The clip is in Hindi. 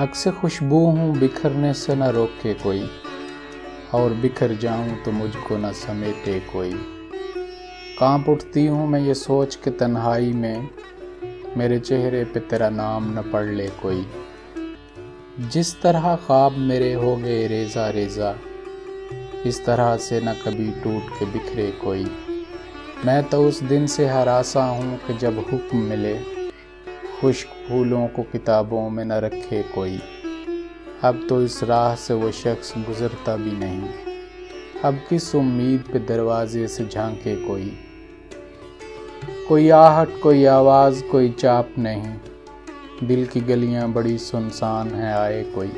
अक्सर खुशबू हूँ, बिखरने से न रोके कोई। और बिखर जाऊँ तो मुझको न समेटे कोई। काँप उठती हूँ मैं ये सोच के तन्हाई में मेरे चेहरे पे तेरा नाम न पढ़ ले कोई। जिस तरह ख्वाब मेरे हो गए रेजा रेजा इस तरह से न कभी टूट के बिखरे कोई। मैं तो उस दिन से हरासा हूँ कि जब हुक्म मिले खुश्क फूलों को किताबों में न रखे कोई। अब तो इस राह से वो शख्स गुज़रता भी नहीं अब किस उम्मीद पे दरवाजे से झांके कोई। कोई आहट, कोई आवाज़, कोई चाप नहीं। दिल की गलियाँ बड़ी सुनसान है, आए कोई।